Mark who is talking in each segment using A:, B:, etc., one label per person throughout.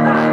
A: Ha ha ha!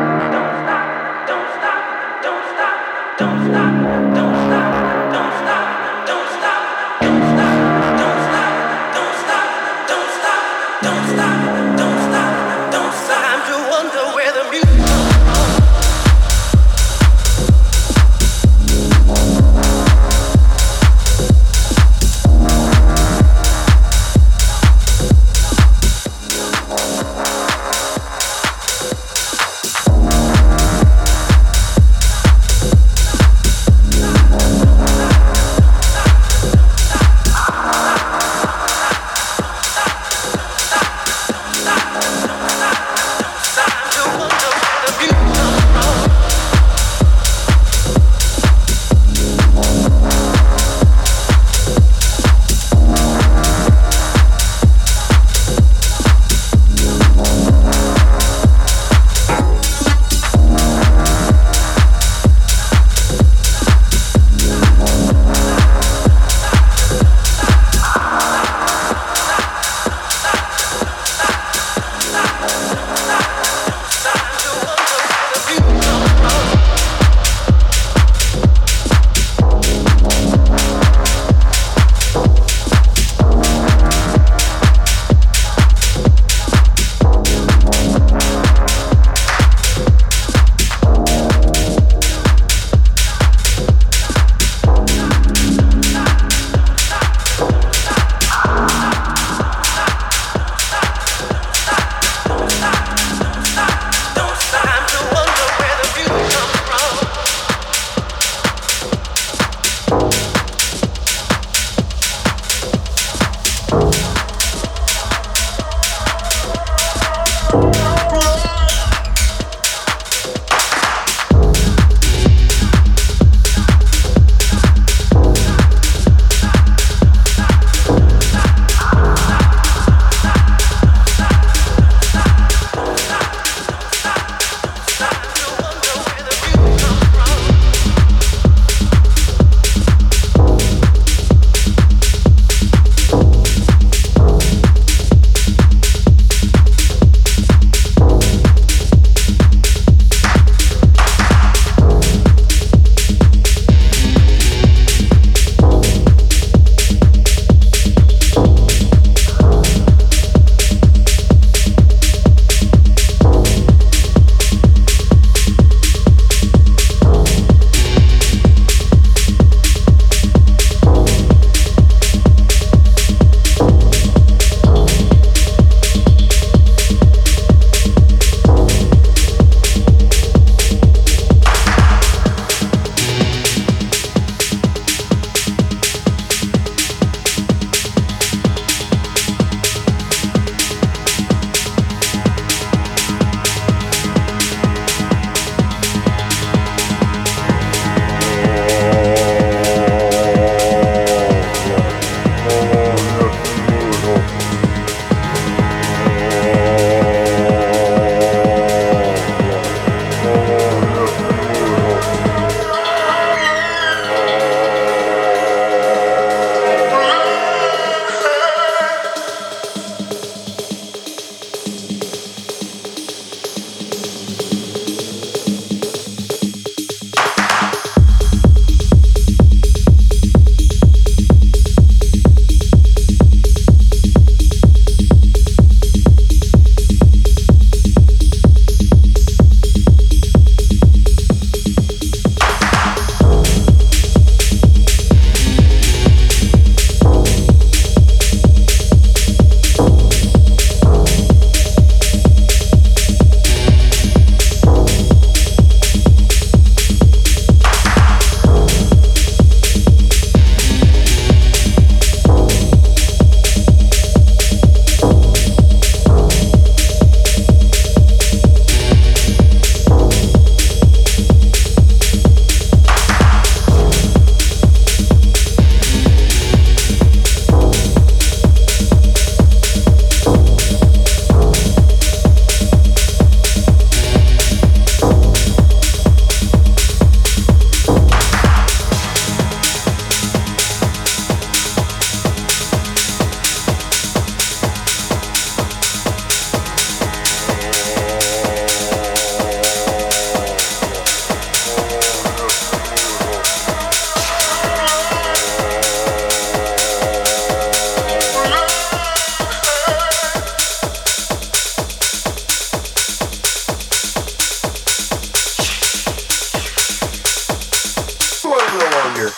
A: here.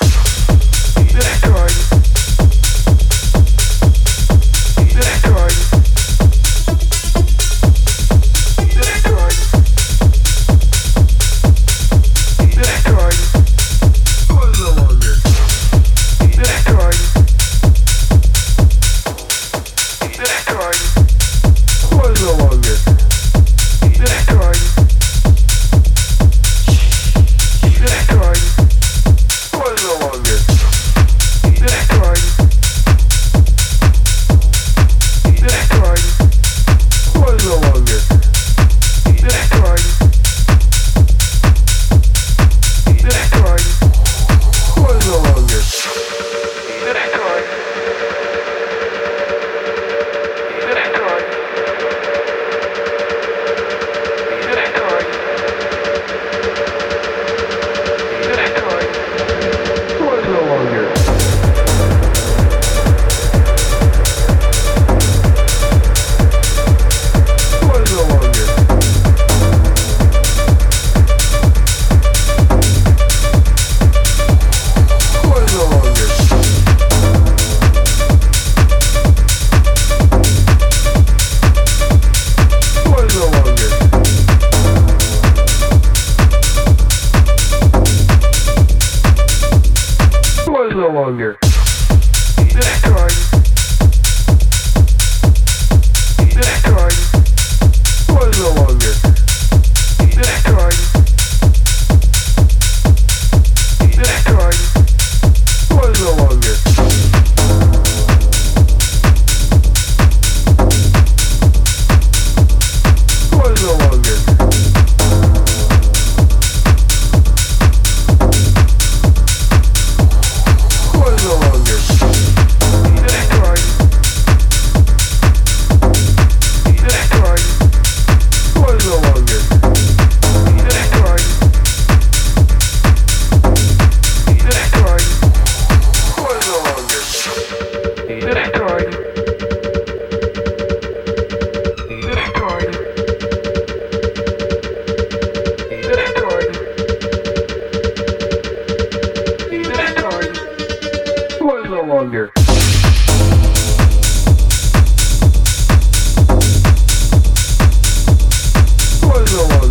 A: pillows.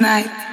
A: night.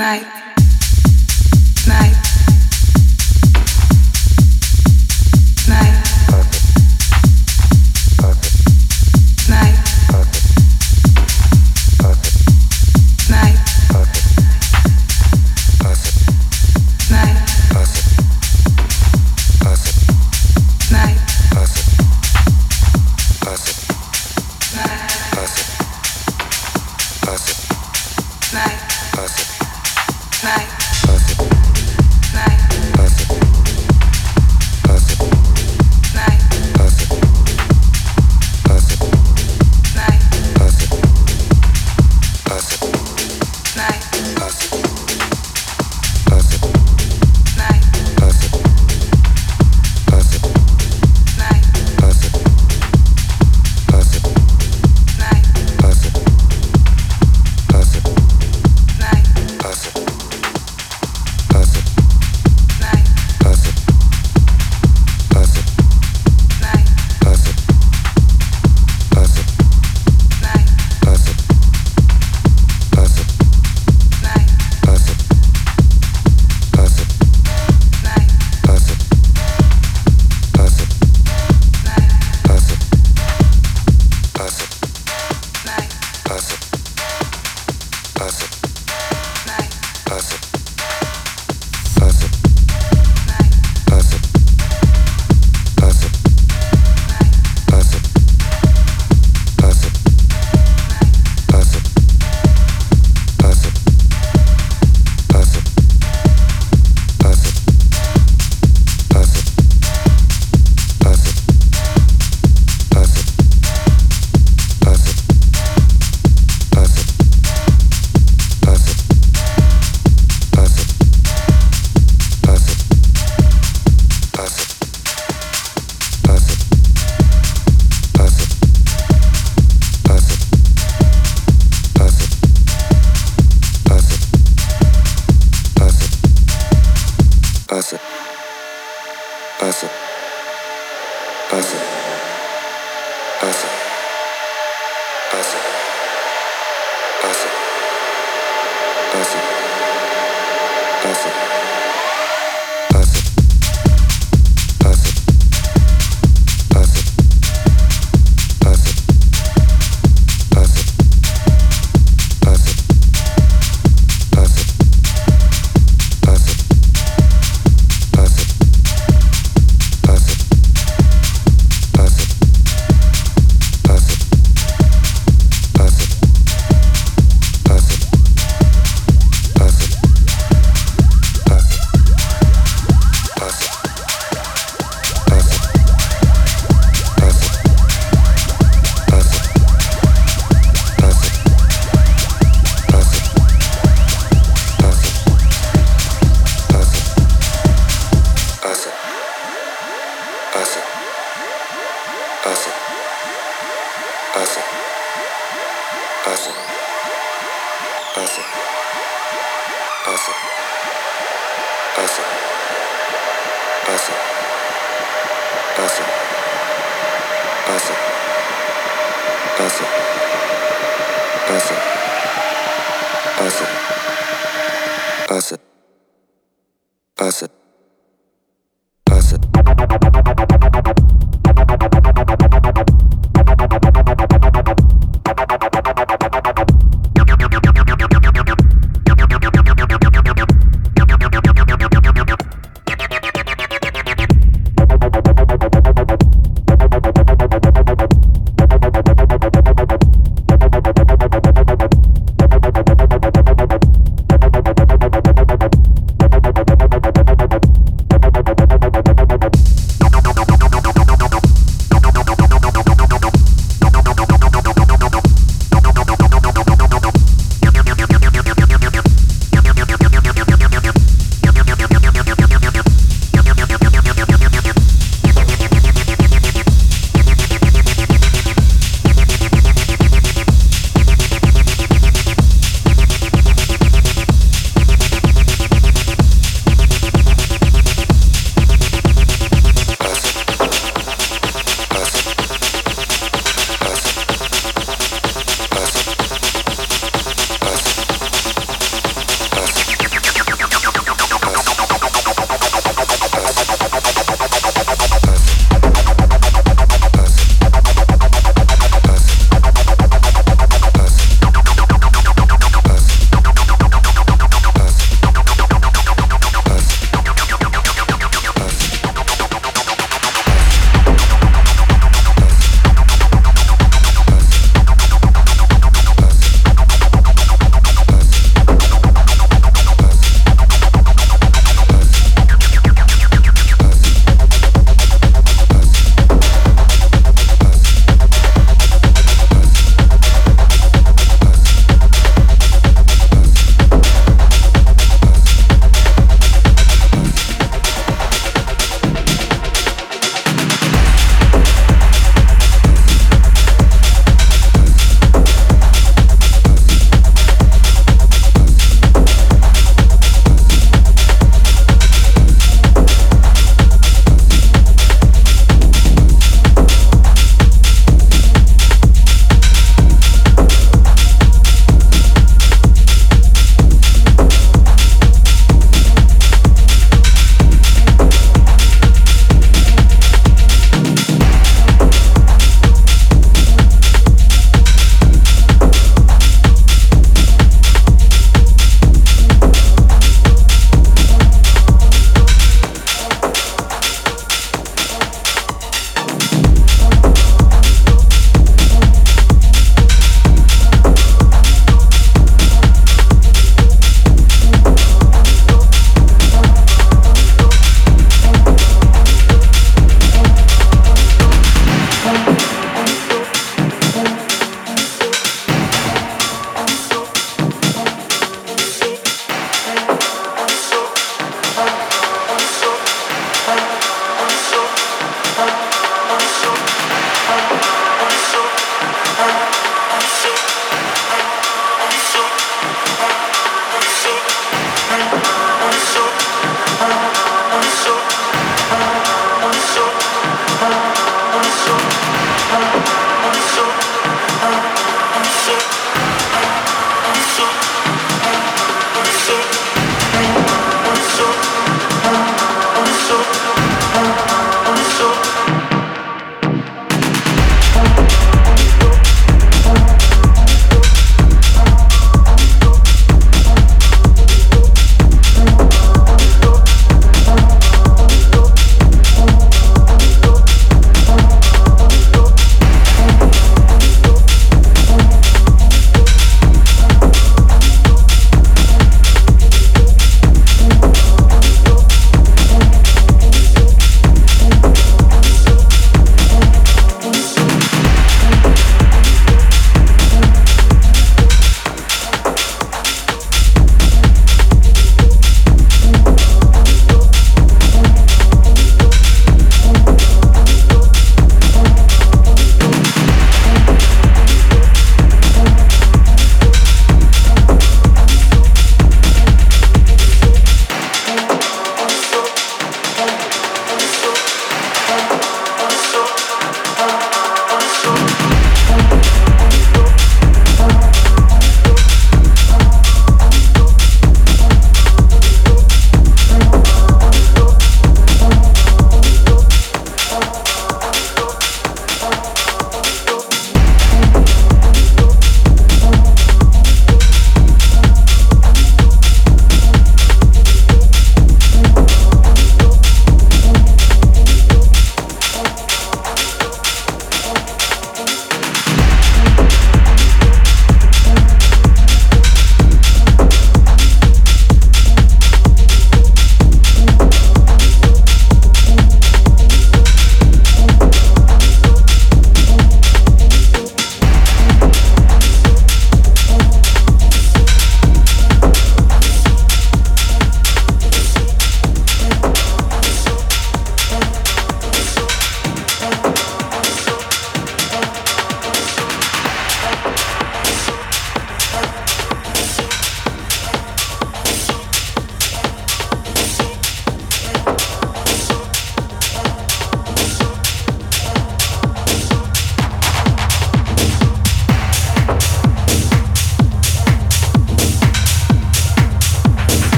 A: night.